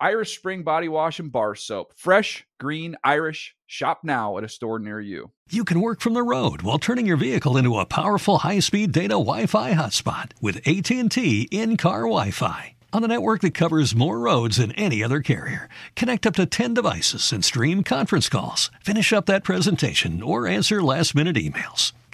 Irish Spring Body Wash and Bar Soap. Fresh, green, Irish. Shop now at a store near you. You can work from the road while turning your vehicle into a powerful high-speed data Wi-Fi hotspot with AT&T in-car Wi-Fi. On a network that covers more roads than any other carrier. Connect up to 10 devices and stream conference calls. Finish up that presentation or answer last-minute emails.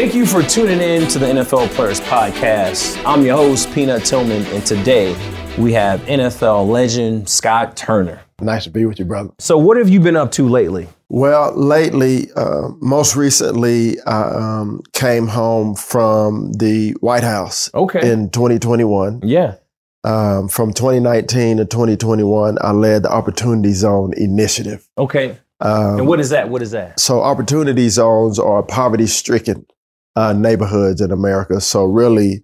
Thank you for tuning in to the NFL Players Podcast. I'm your host, Peanut Tillman, and today we have NFL legend Scott Turner. Nice to be with you, brother. So, what have you been up to lately? Well, lately, uh, most recently, I um, came home from the White House Okay. in 2021. Yeah. Um, from 2019 to 2021, I led the Opportunity Zone Initiative. Okay. Um, And what is that? What is that? So, opportunity zones are poverty stricken uh, neighborhoods in America. So, really,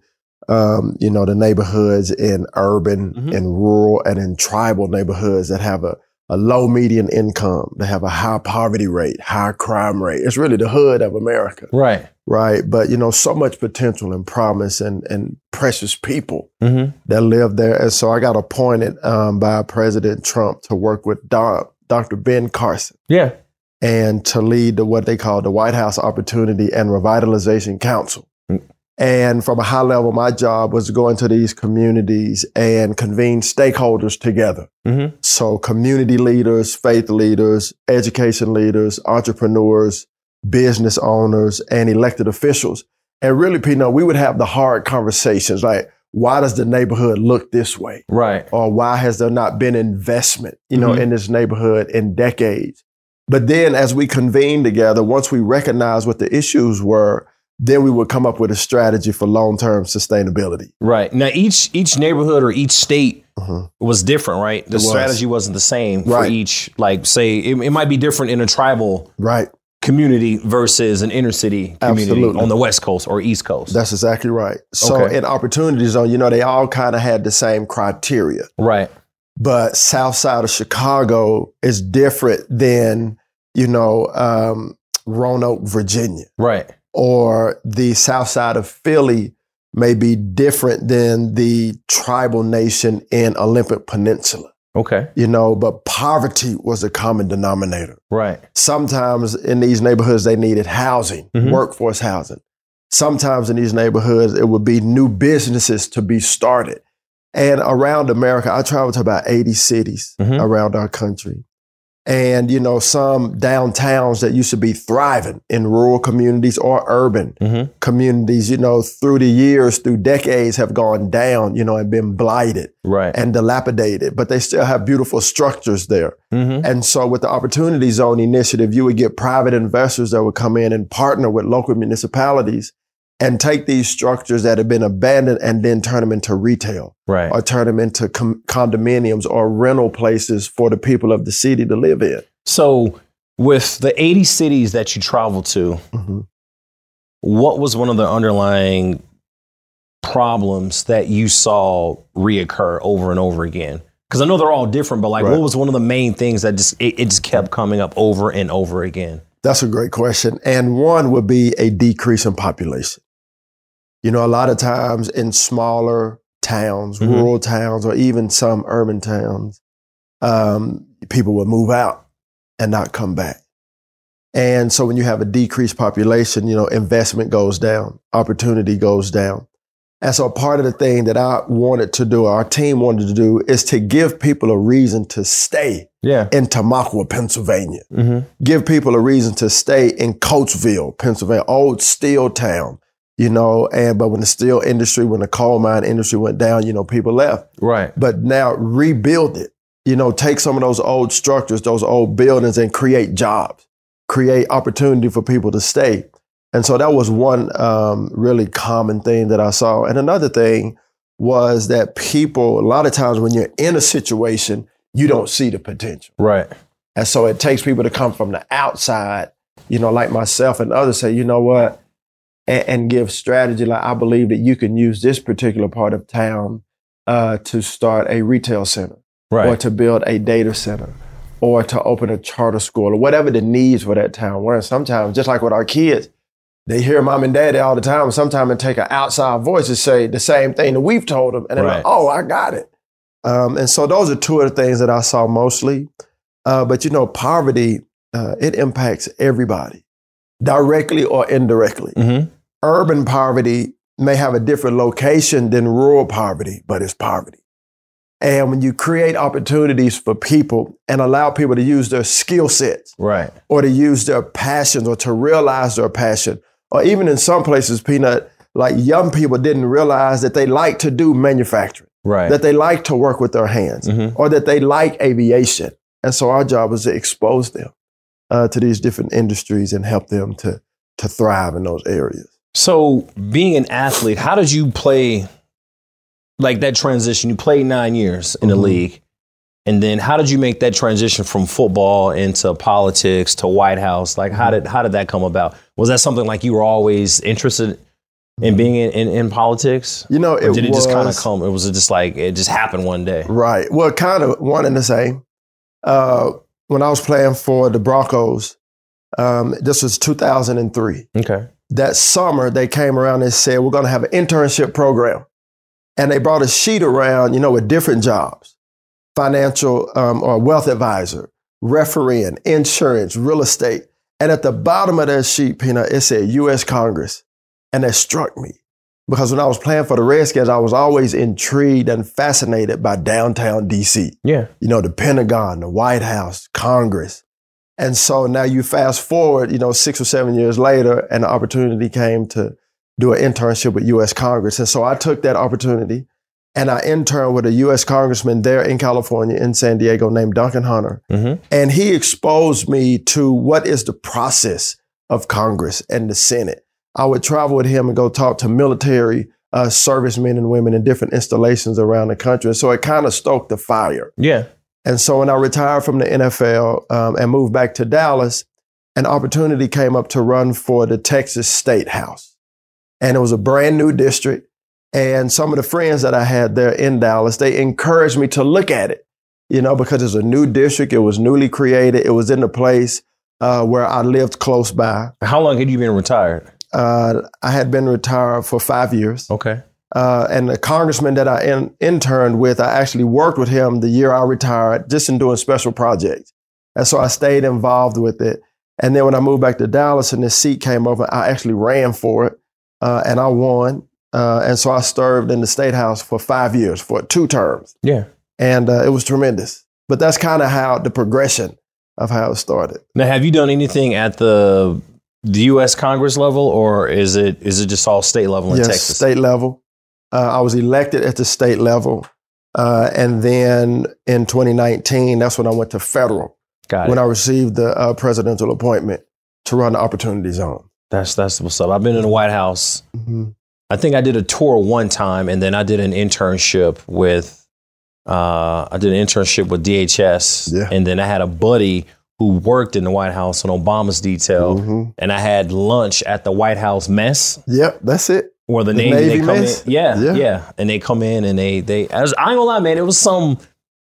um, you know, the neighborhoods in urban, Mhm. in rural, and in tribal neighborhoods that have a, a low median income, that have a high poverty rate, high crime rate. It's really the hood of America, Right. right? But, you know, so much potential and promise and, and precious people Mm-hmm. that live there. And so I got appointed um, by President Trump to work with Don, Dr. Ben Carson Yeah. And to lead the, what they call the White House Opportunity and Revitalization Council. Mm. And from a high level, my job was to go into these communities and convene stakeholders together. Mm-hmm. So community leaders, faith leaders, education leaders, entrepreneurs, business owners, and elected officials. And really, Peanut, we would have the hard conversations like, why does the neighborhood look this way? Right. or why has there not been investment, you know, Mhm. in this neighborhood in decades? But then as we convened together, once we recognized what the issues were, then we would come up with a strategy for long-term sustainability. Right. Now each each neighborhood or each state Mhm. was different, right? The was. strategy wasn't the same for each. Like, say, it, it might be different in a tribal Right. community versus an inner city community Absolutely. on the West Coast or East Coast. That's exactly right. So Okay. in Opportunity Zone, you know, they all kind of had the same criteria. right. But south side of Chicago is different than, you know, um, Roanoke, Virginia. Right. or the south side of Philly may be different than the tribal nation in Olympic Peninsula, Okay. you know, but poverty was a common denominator. Right. Sometimes in these neighborhoods, they needed housing, Mhm. workforce housing. Sometimes in these neighborhoods, it would be new businesses to be started. And around America, I traveled to about 80 cities Mhm. around our country. And, you know, some downtowns that used to be thriving in rural communities or urban Mm-hmm. communities, you know, through the years, through decades have gone down, you know, and been blighted Right. and dilapidated, but they still have beautiful structures there. mm-hmm. And so with the Opportunity Zone initiative, you would get private investors that would come in and partner with local municipalities and take these structures that have been abandoned and then turn them into retail Right. or turn them into com- condominiums or rental places for the people of the city to live in. So With the 80 cities that you traveled to, hmm what was one of the underlying problems that you saw reoccur over and over again? Because I know they're all different, but like, Right. what was one of the main things that just it, it just kept coming up over and over again? That's a great question. And one would be a decrease in population. You know, a lot of times in smaller towns, Mhm. rural towns, or even some urban towns, um, people would move out and not come back. And so when you have a decreased population, you know, investment goes down, opportunity goes down. And so part of the thing that I wanted to do, our team wanted to do, is to give people a reason to stay Yeah. in Tamaqua, Pennsylvania Mm-hmm. give people a reason to stay in Coatesville, Pennsylvania, old steel town, you know, and but when the steel industry, when the coal mine industry went down, you know, people left. Right. But now rebuild it, you know, take some of those old structures, those old buildings and create jobs, create opportunity for people to stay. And so that was one um, really common thing that I saw. And another thing was that people, a lot of times when you're in a situation, you don't see the potential. Right. And so it takes people to come from the outside, you know, like myself and others say, you know what, and, and give strategy. Like I believe that you can use this particular part of town uh, to start a retail center Right. or to build a data center or to open a charter school or whatever the needs for that town were. And sometimes, just like with our kids, they hear mom and daddy all the time. Sometimes it take an outside voice to say the same thing that we've told them. And they're Right. like, oh, I got it. Um, and so those are two of the things that I saw mostly. Uh, but you know, poverty, uh, it impacts everybody directly or indirectly. mm-hmm. Urban poverty may have a different location than rural poverty, but it's poverty. And when you create opportunities for people and allow people to use their skill sets Right. or to use their passions or to realize their passion, or even in some places, Peanut, like young people didn't realize that they like to do manufacturing Right. that they like to work with their hands Mhm. or that they like aviation. And so our job is to expose them uh, to these different industries and help them to, to thrive in those areas. So, being an athlete, how did you play like that transition? You played nine years in the Mhm. league. And then how did you make that transition from football into politics to White House? Like how did how did that come about? Was that something like you were always interested in being in, in, in politics? You know, Or it did it was just kind of come? It was just like it just happened one day? right. Well, kind of one and the same. Uh, when I was playing for the Broncos, um, this was 2003. Okay. That summer they came around and said we're going to have an internship program. And they brought a sheet around you know with different jobs. Financial um, or wealth advisor refereeing insurance real estate. And at the bottom of that sheet peanut it said u.s congress. And that struck me. Because when i was playing for the redskins i was always intrigued and fascinated by downtown dc Yeah. you know, the Pentagon, the White House, Congress. And so now you fast forward, you know, six or seven years later, and the opportunity came to do an internship with US Congress. And so I took that opportunity and I interned with a US congressman there in California, in San Diego, named Duncan Hunter. Mm-hmm. And he exposed me to what is the process of Congress and the Senate. I would travel with him and go talk to military uh, servicemen and women in different installations around the country. And so it kind of stoked the fire. Yeah. And so when I retired from the NFL um, and moved back to Dallas, an opportunity came up to run for the Texas State House. And it was a brand new district. And some of the friends that I had there in Dallas, they encouraged me to look at it, you know, because it's a new district. It was newly created. It was in a place uh, where I lived close by. How long had you been retired? Uh, I had been retired for five years. Okay. Uh, and the congressman that I in, interned with, I actually worked with him the year I retired, just in doing special projects. And so I stayed involved with it. And then when I moved back to Dallas and this seat came open, I actually ran for it uh, and I won. Uh, and so I served in the state house for five years, for two terms. Yeah. And uh, it was tremendous. But that's kind of how the progression of how it started. Now, have you done anything at the the U.S. Congress level, or is it is it just all state level in yes, Texas? state level. Uh, I was elected at the state level. Uh, and then in 2019, that's when I went to federal, Got it. when I received the uh, presidential appointment to run the Opportunity Zone. that's that's what's up. I've been in the White House. Mhm. I think I did a tour one time, and then I did an internship with. Uh, I did an internship with DHS, Yeah. and then I had a buddy who worked in the White House on Obama's detail, Mhm. and I had lunch at the White House mess Yep, that's it. Where the, The Navy, Navy they come in. Yeah, Yeah. yeah, and they come in and they they. I, was, I ain't gonna lie, man. It was some.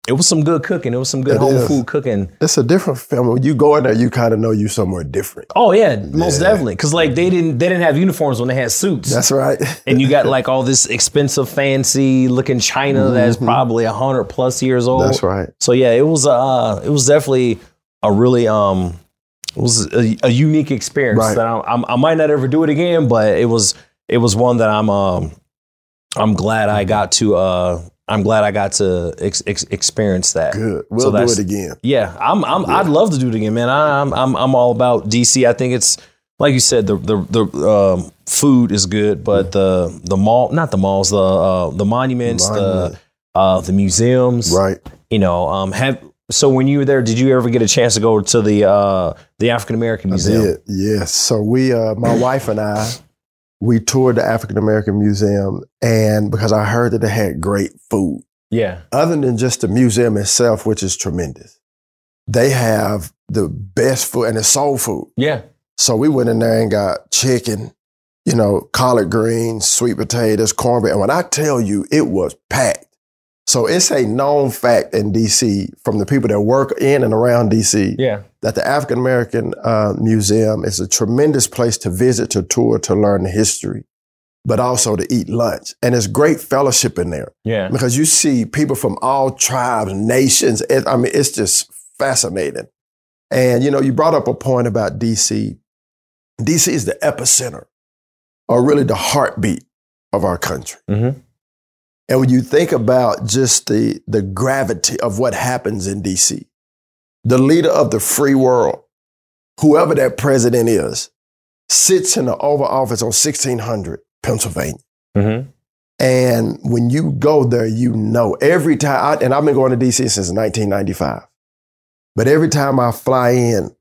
It was some good cooking. It was some good It home is. food cooking. It's a different film. When you go in there, you kind of know you somewhere different. Oh yeah, most Yeah. definitely. Because like they didn't they didn't have uniforms when they had suits. That's right. and you got like all this expensive, fancy looking china that's probably a hundred plus years old. Mm-hmm. That's right. So yeah, it was uh it was definitely a really um it was a, a unique experience Right. that I, I'm- I might not ever do it again, but it was it was one that I'm um I'm glad I got to uh I'm glad I got to ex- ex- experience that. Good. We'll So do it again. Yeah, I'm. I'm. I'd love to do it again, man. I, I'm. I'm. I'm all about DC. I think it's like you said. The the the um, food is good, but the the mall, not the malls, the uh, the monuments, Monument. the uh, the museums. Right. You know, um, have. So when you were there, did you ever get a chance to go to the uh, the African American Museum? Yes. So we, uh, my wife and I, we toured the African American Museum, and because I heard that they had great food, Yeah. other than just the museum itself, which is tremendous, they have the best food and it's soul food. Yeah. So we went in there and got chicken, you know, collard greens, sweet potatoes, cornbread. And when I tell you, it was packed. So it's a known fact in DC from the people that work in and around DC Yeah. that the African American uh, Museum is a tremendous place to visit, to tour, to learn the history, but also to eat lunch. And there's great fellowship in there Yeah. because you see people from all tribes, nations. It, I mean, it's just fascinating. And you know, you brought up a point about DC. DC is the epicenter, or really the heartbeat of our country. Mm-hmm. And when you think about just the the gravity of what happens in DC, the leader of the free world, whoever that president is, sits in the Oval Office on 1600 Pennsylvania. Mm-hmm. And when you go there, you know every time, I, and I've been going to DC since 1995. But every time I fly in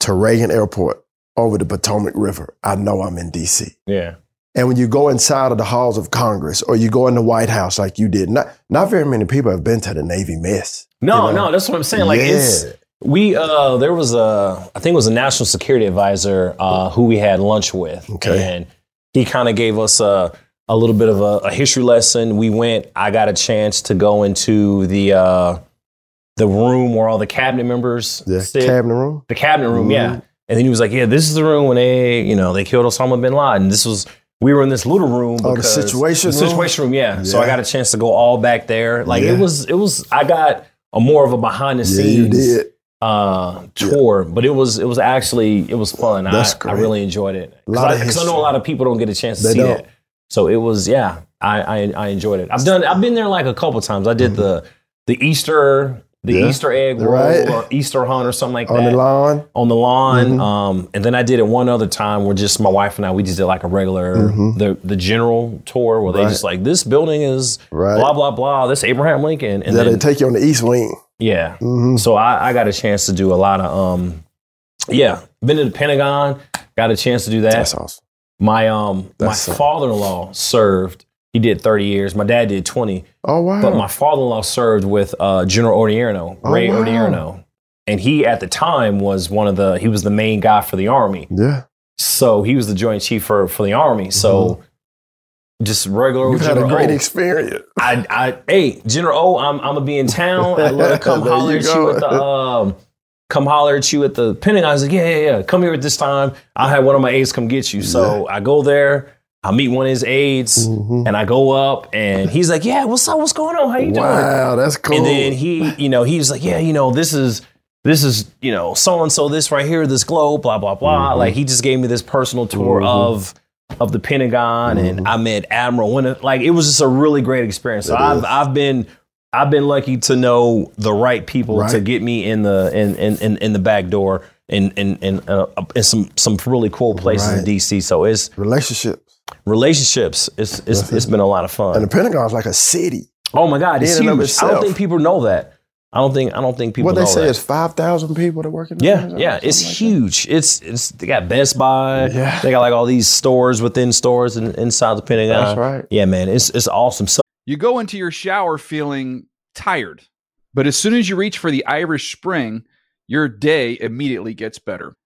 to Reagan Airport over the Potomac River, I know I'm in DC. Yeah. And when you go inside of the halls of Congress or you go in the White House like you did, not, not very many people have been to the Navy mess. No, You know? no, that's what I'm saying. Like it's we uh there was a I think it was a national security advisor uh who we had lunch with. Okay. And he kind of gave us a a little bit of a, a history lesson. We went, I got a chance to go into the uh the room where all the cabinet members The sit. cabinet room. the cabinet room, Mhm. yeah. And then he was like, Yeah, this is the room when they, you know, they killed Osama bin Laden. This was we were in this little room. Oh, the situation the room? situation room, yeah. So I got a chance to go all back there. Like Yeah. it was, it was. I got a more of a behind the Yeah, scenes did. uh, tour, but it was it was actually it was fun. That's I, I really enjoyed it because I, know a lot of people don't get a chance to They see don't. that. So it was yeah, I, I I enjoyed it. I've done I've been there like a couple times. I did the the Easter the Mm-hmm. Yeah. Easter egg roll Right. or Easter hunt or something like On that On the lawn. on the lawn. Mhm. Um, and then I did it one other time where just my wife and I we just did like a regular Mhm. the the general tour where they just like this building is Right. blah blah blah. This Abraham Lincoln and yeah, then they take you on the east wing. yeah. hmm So I, I got a chance to do a lot of um yeah, been to the Pentagon, got a chance to do that. That's awesome. my um That's my a- father-in-law served. He did 30 years. My dad did 20. Oh wow. But my father-in-law served with uh, General Odierno, Oh, Ray wow. Odierno. And he at the time was one of the he was the main guy for the army. yeah. So he was the joint chief for, for the army. So just regular Mm-hmm. You've had a great O. experience. I, I, hey, General O, I'm, I'm gonna be in town. I love to come holler at you at the, um, come holler at you at the Pentagon. I was like, yeah, yeah, yeah. Come here at this time. I'll have one of my aides come get you. So I go there. I meet one of his aides, Mhm. and I go up, and he's like, yeah, what's up? What's going on? How you doing? Wow, that's cool. And then he, you know, he was like, yeah, you know, this is. This is, you know, so and so. This right here, this globe, blah blah blah. Mm-hmm. Like he just gave me this personal tour of of the Pentagon, Mm-hmm. and I met Admiral Winter. Like it was just a really great experience. So It I've is. I've been I've been lucky to know the right people to get me in the in in in, in the back door in in in, uh, in some some really cool places in DC. So it's relationships. Relationships. It's it's That's it's it. been a lot of fun. And the Pentagon's like a city. oh my God, it's in and huge. I don't think people know that. I don't think I don't think people what they know say that. is five thousand people that work in the Yeah, Pentagon yeah, it's something like that? huge. It's it's they got Best Buy. Yeah. They got like all these stores within stores and inside the Pentagon. That's right. Yeah, man, it's it's awesome. So You go into your shower feeling tired, but as soon as you reach for the Irish Spring, your day immediately gets better.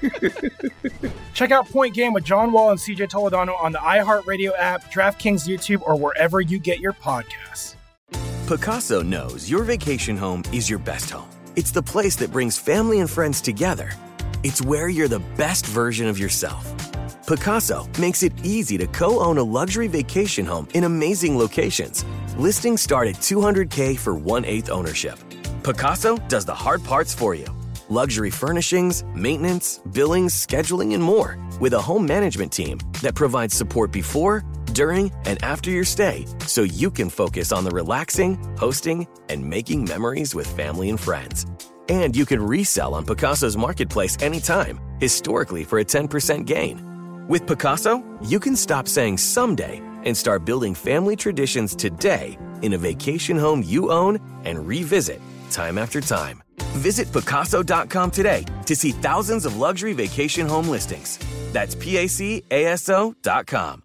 Check out Point Game with John Wall and CJ Toledano on the iHeartRadio app, DraftKings YouTube, or wherever you get your podcasts. Pacaso knows your vacation home is your best home. It's the place that brings family and friends together. It's where you're the best version of yourself. Pacaso makes it easy to co own a luxury vacation home in amazing locations. Listings start at 200K for one eighth ownership. Pacaso does the hard parts for you luxury furnishings, maintenance, billings, scheduling, and more with a home management team that provides support before, during, and after your stay so you can focus on the relaxing, hosting, and making memories with family and friends. And you can resell on Pacaso's marketplace anytime, historically for a 10% gain. With Pacaso, you can stop saying someday and start building family traditions today in a vacation home you own and revisit time after time. Visit Pacaso.com today to see thousands of luxury vacation home listings. That's PACASO.com.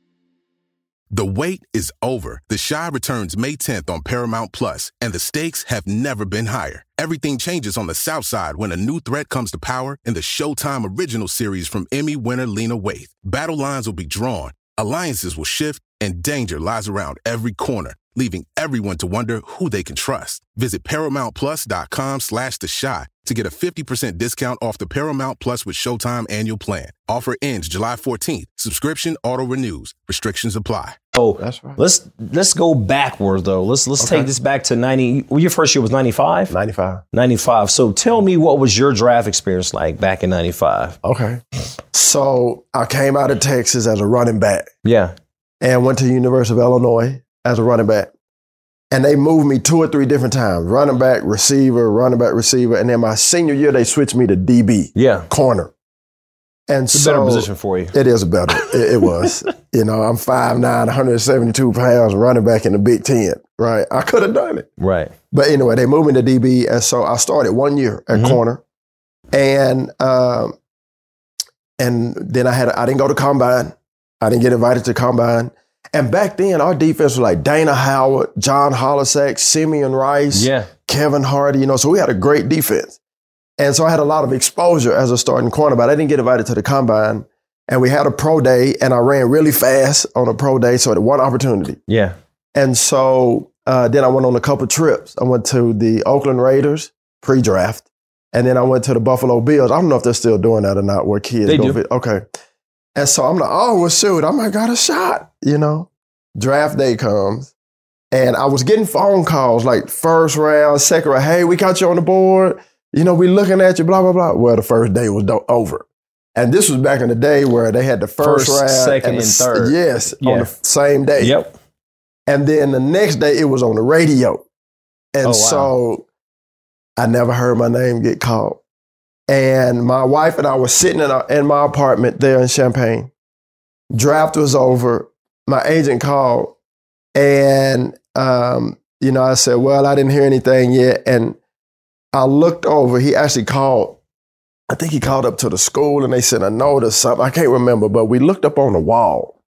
The wait is over. The Chi returns May 10th on Paramount Plus, and the stakes have never been higher. Everything changes on the South Side when a new threat comes to power in the Showtime original series from Emmy winner Lena Waithe. Battle lines will be drawn, alliances will shift, and danger lies around every corner, leaving everyone to wonder who they can trust. Visit ParamountPlus.com slash The Chi to get a 50% discount off the Paramount Plus with Showtime annual plan. Offer ends July 14th. Subscription auto-renews. Restrictions apply. Oh, That's right. let's let's go backwards though. Let's let's Okay. take this back to ninety. Well, your first year was 95? 95. 95. So tell me what was your draft experience like back in ninety five? Okay. So I came out of Texas as a running back Yeah. and went to the University of Illinois as a running back. And they moved me two or three different times running back, receiver, running back, receiver. And then my senior year, they switched me to DB, Yeah. corner. And It's a so better position for you. It is a better. It, it was. you know, I'm 5'9, 172 pounds, running back in the Big Ten, right? I could have done it. Right. But anyway, they moved me to DB, and so I started one year at Mhm. corner, and um, and then I had I didn't go to combine. I didn't get invited to combine. And back then, our defense was like Dana Howard, John Holecek, Simeon Rice, Yeah. Kevin Hardy. You know, so we had a great defense, and so I had a lot of exposure as a starting corner. But I didn't get invited to the combine. And we had a pro day, and I ran really fast on a pro day, so I had one opportunity. Yeah. And so uh, then I went on a couple trips. I went to the Oakland Raiders pre-draft, and then I went to the Buffalo Bills. I don't know if they're still doing that or not, where kids They go. do. Okay. And so I'm like, oh, well, shoot, I might got a shot, you know. Draft day comes, and I was getting phone calls like first round, second round. Hey, we got you on the board. You know, we looking at you, blah, blah, blah. Well, the first day was do- over. And this was back in the day where they had the first, First, round, second, the and third. Yes, Yeah. on the same day. Yep. And then the next day it was on the radio. And Oh, wow. so I never heard my name get called. And my wife and I were sitting in, our, in my apartment there in Champaign. Draft was over. My agent called. And, um, you know, I said, well, I didn't hear anything yet. And I looked over. He actually called. I think he called up to the school and they sent a note or something. I can't remember, but we looked up on the wall.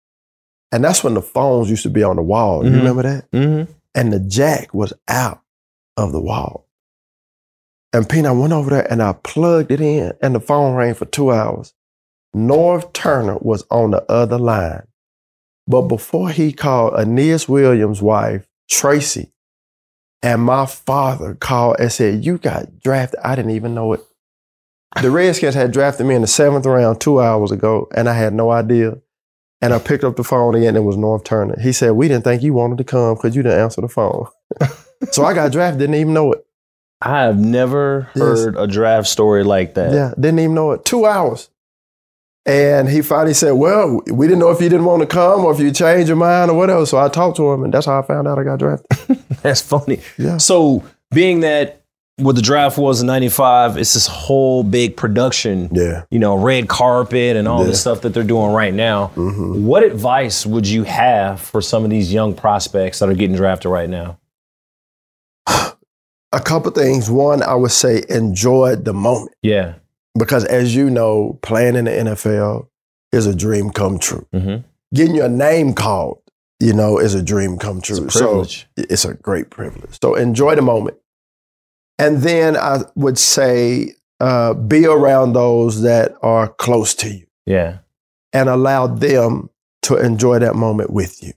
And that's when the phones used to be on the wall. You Mhm. remember that? Mm-hmm. And the jack was out of the wall. And Pete, I went over there and I plugged it in, and the phone rang for two hours. Norv Turner was on the other line. But before he called Aeneas Williams' wife, Tracy, and my father called and said, You got drafted. I didn't even know it. The Redskins had drafted me in the seventh round two hours ago, and I had no idea. And I picked up the phone again, and it was Norv Turner. He said, We didn't think you wanted to come because you didn't answer the phone. so I got drafted, didn't even know it. I have never heard a draft story like that. Yeah, didn't even know it. Two hours. And he finally said, Well, we didn't know if you didn't want to come or if you changed your mind or whatever. So I talked to him, and that's how I found out I got drafted. That's funny. Yeah. So being that what the draft was in 95, it's this whole big production, yeah. you know, red carpet and all Yeah. the stuff that they're doing right now. Mm-hmm. What advice would you have for some of these young prospects that are getting drafted right now? A couple things. One, I would say enjoy the moment. Yeah. Because as you know, playing in the NFL is a dream come true. Mm-hmm. Getting your name called, you know, is a dream come true. privilege. So it's a great privilege. So enjoy the moment. And then I would say uh, be around those that are close to you Yeah. and allow them to enjoy that moment with you.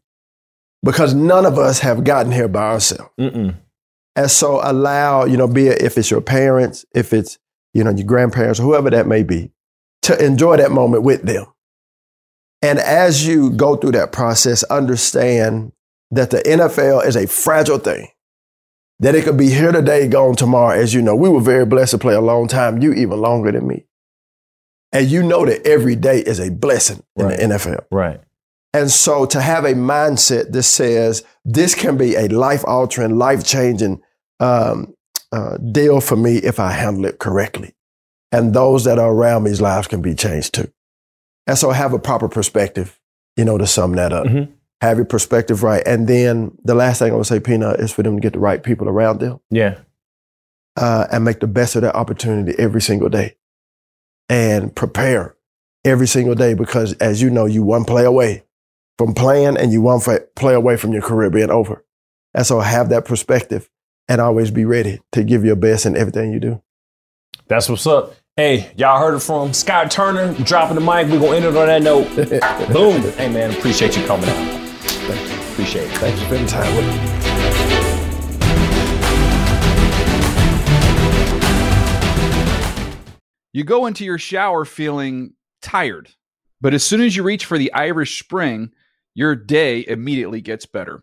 Because none of us have gotten here by ourselves. Mm-mm. And so allow, you know, be it if it's your parents, if it's, you know, your grandparents, or whoever that may be, to enjoy that moment with them. And as you go through that process, understand that the NFL is a fragile thing. That it could be here today, gone tomorrow. As you know, we were very blessed to play a long time, you even longer than me. And you know that every day is a blessing in Right. the NFL. Right. And so to have a mindset that says this can be a life altering, life changing um, uh, deal for me if I handle it correctly. And those that are around me's lives can be changed too. And so have a proper perspective, you know, to sum that up. Mhm. Have your perspective right. And then the last thing I would say, Peanut, is for them to get the right people around them Yeah. uh, and make the best of that opportunity every single day and prepare every single day because as you know you one play away from playing and you one play away from your career being over and so have that perspective and always be ready to give your best in everything you do That's what's up. Hey, y'all heard it from Scott Turner dropping the mic. We're gonna end it on that note. Boom. Hey man, appreciate you coming out. Thank you. Appreciate it. thanks for spending time with me You go into your shower feeling tired, but as soon as you reach for the Irish Spring, your day immediately gets better.